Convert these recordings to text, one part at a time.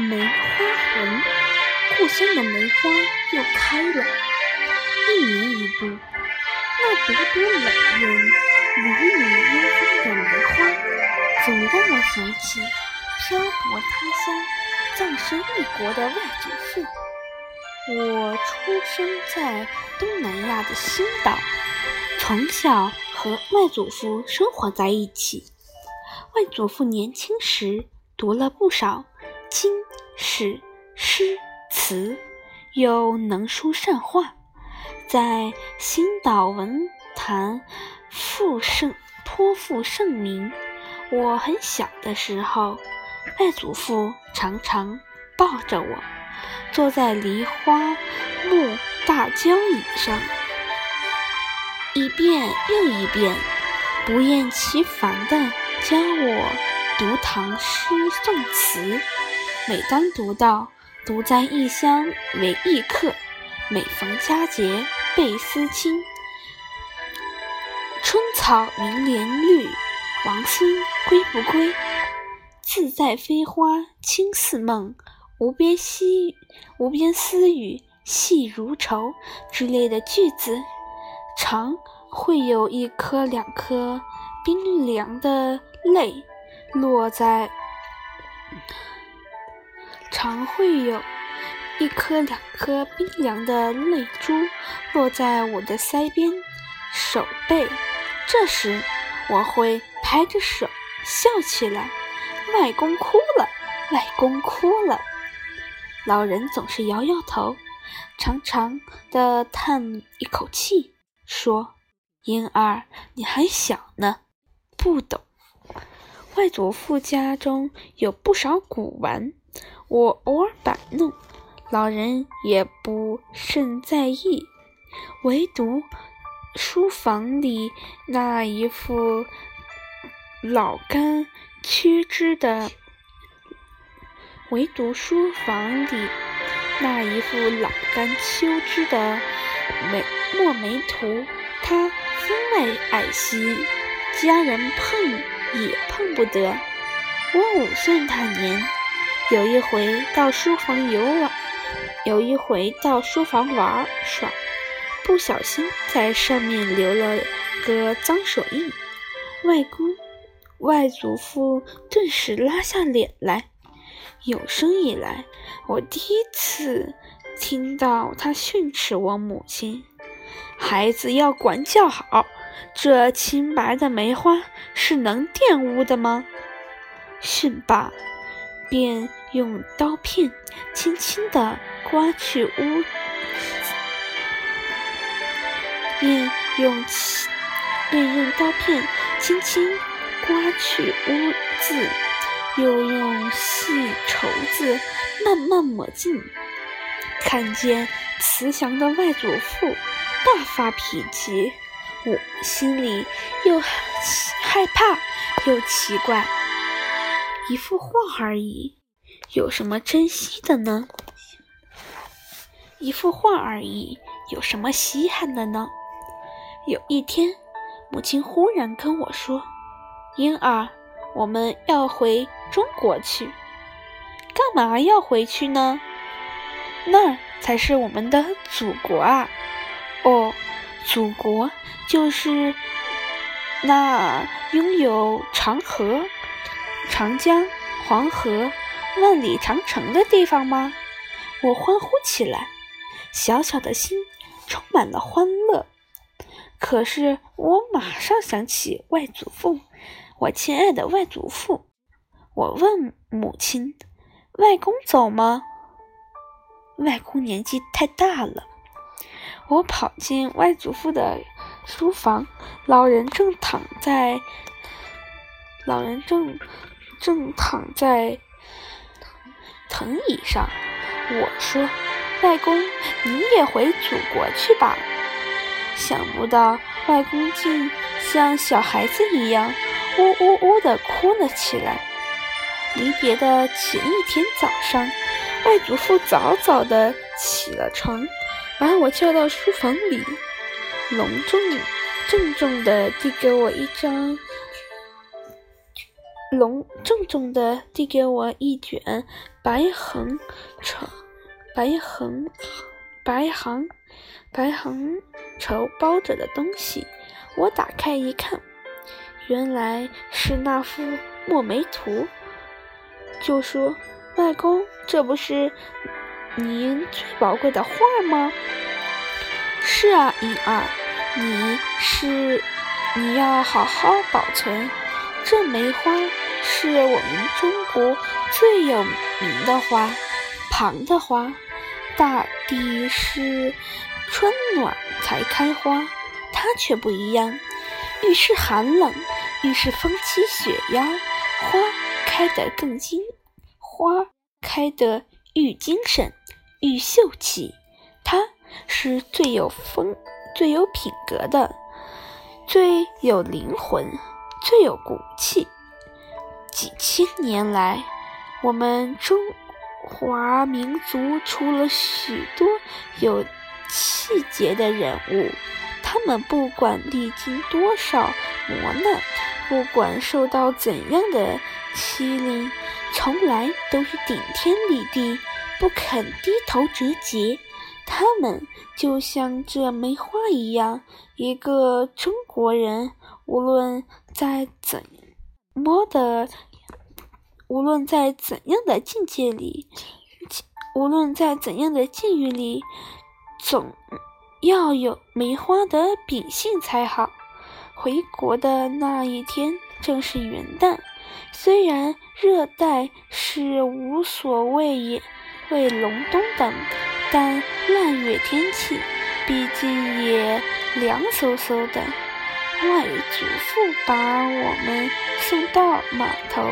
梅花红，故乡的梅花又开了。一年一度，那朵朵冷艳、缕缕幽风的梅花，总让我想起漂泊他乡、葬身异国的外祖父。我出生在东南亚的新岛，从小和外祖父生活在一起。外祖父年轻时读了不少经史诗词，又能书善画，在星岛文坛负盛颇负盛名。我很小的时候，外祖父常常抱着我，坐在梨花木大交椅上，一遍又一遍，不厌其烦地。教我读唐诗宋词，每当读到“独在异乡为异客，每逢佳节倍思亲”，春草明年绿，王孙归不归？自在飞花轻似梦，无边细无边丝雨细如愁之类的句子，常会有一颗两颗。冰凉的泪落在，常会有一颗两颗冰凉的泪珠落在我的腮边、手背。这时，我会拍着手笑起来：“外公哭了，外公哭了。”老人总是摇摇头，长长的叹一口气，说：“婴儿，你还小呢。”不懂，外祖父家中有不少古玩，我偶尔摆弄，老人也不甚在意。唯独书房里那一副老干缺枝的，唯独书房里那一副老干秋枝的美墨梅图，他分外爱惜。家人碰也碰不得。我五岁那年，有一回到书房游玩，有一回到书房玩耍，不小心在上面留了个脏手印。外公、外祖父顿时拉下脸来。有生以来，我第一次听到他训斥我母亲：“孩子要管教好。”这清白的梅花是能玷污的吗？训罢，便用刀片轻轻地刮去污，便用便用刀片轻轻刮去污渍，又用细绸子慢慢抹净。看见慈祥的外祖父大发脾气。我心里又害怕又奇怪，一幅画而已，有什么珍惜的呢？一幅画而已，有什么稀罕的呢？有一天，母亲忽然跟我说：“婴儿，我们要回中国去。干嘛要回去呢？那儿才是我们的祖国啊！”哦。祖国就是那拥有长河、长江、黄河、万里长城的地方吗？我欢呼起来，小小的心充满了欢乐。可是我马上想起外祖父，我亲爱的外祖父。我问母亲：“外公走吗？”外公年纪太大了。我跑进外祖父的书房，老人正躺在，老人正正躺在藤椅上。我说：“外公，你也回祖国去吧。”想不到外公竟像小孩子一样呜呜呜地哭了起来。离别的前一天早上，外祖父早早地起了床。把我叫到书房里，隆重、郑重地递给我一张隆重重地递给我一卷白横绸、白横、白行、白行绸包着的东西。我打开一看，原来是那幅墨梅图。就说：“外公，这不是您最宝贵的画吗？”“是啊，银儿，你是你要好好保存。这梅花是我们中国最有名的花，旁的花。大地是春暖才开花，它却不一样。愈是寒冷，愈是风起雪压，花开得更精，花开得愈精神，愈秀气。它是最有风、最有品格的，最有灵魂、最有骨气。几千年来，我们中华民族出了许多有气节的人物。他们不管历经多少磨难，不管受到怎样的欺凌，从来都是顶天立地，不肯低头折节。他们就像这梅花一样，一个中国人，无论在怎么的，无论在怎样的境界里，无论在怎样的境遇里，总。要有梅花的秉性才好。回国的那一天正是元旦，虽然热带是无所谓也，为隆冬的，但腊月天气，毕竟也凉飕飕的。外祖父把我们送到码头，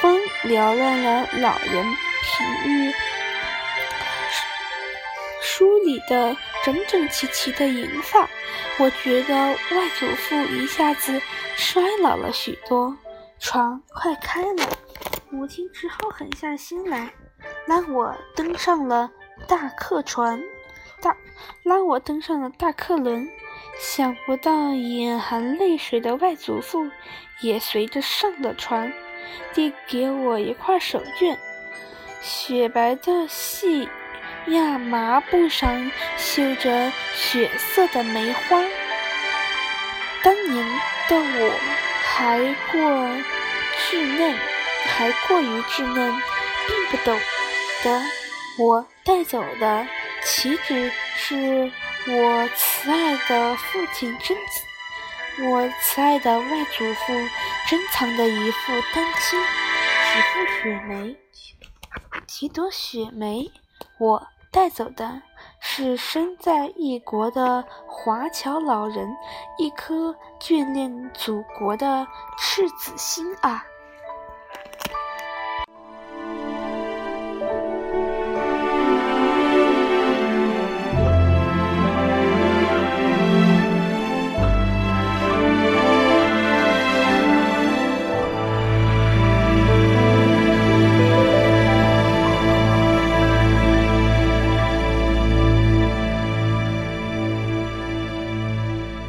风撩乱了老人平日梳理的。整整齐齐的银发，我觉得外祖父一下子衰老了许多。船快开了，母亲只好狠下心来，拉我登上了大客船，大拉我登上了大客轮。想不到眼含泪水的外祖父也随着上了船，递给我一块手绢，雪白的细。亚麻布上绣着血色的梅花。当年的我还过稚嫩，还过于稚嫩，并不懂得。我带走的岂止是我慈爱的父亲珍，我慈爱的外祖父珍藏的一副丹青，几副雪梅，几朵雪梅，我。带走的是身在异国的华侨老人一颗眷恋祖国的赤子心啊！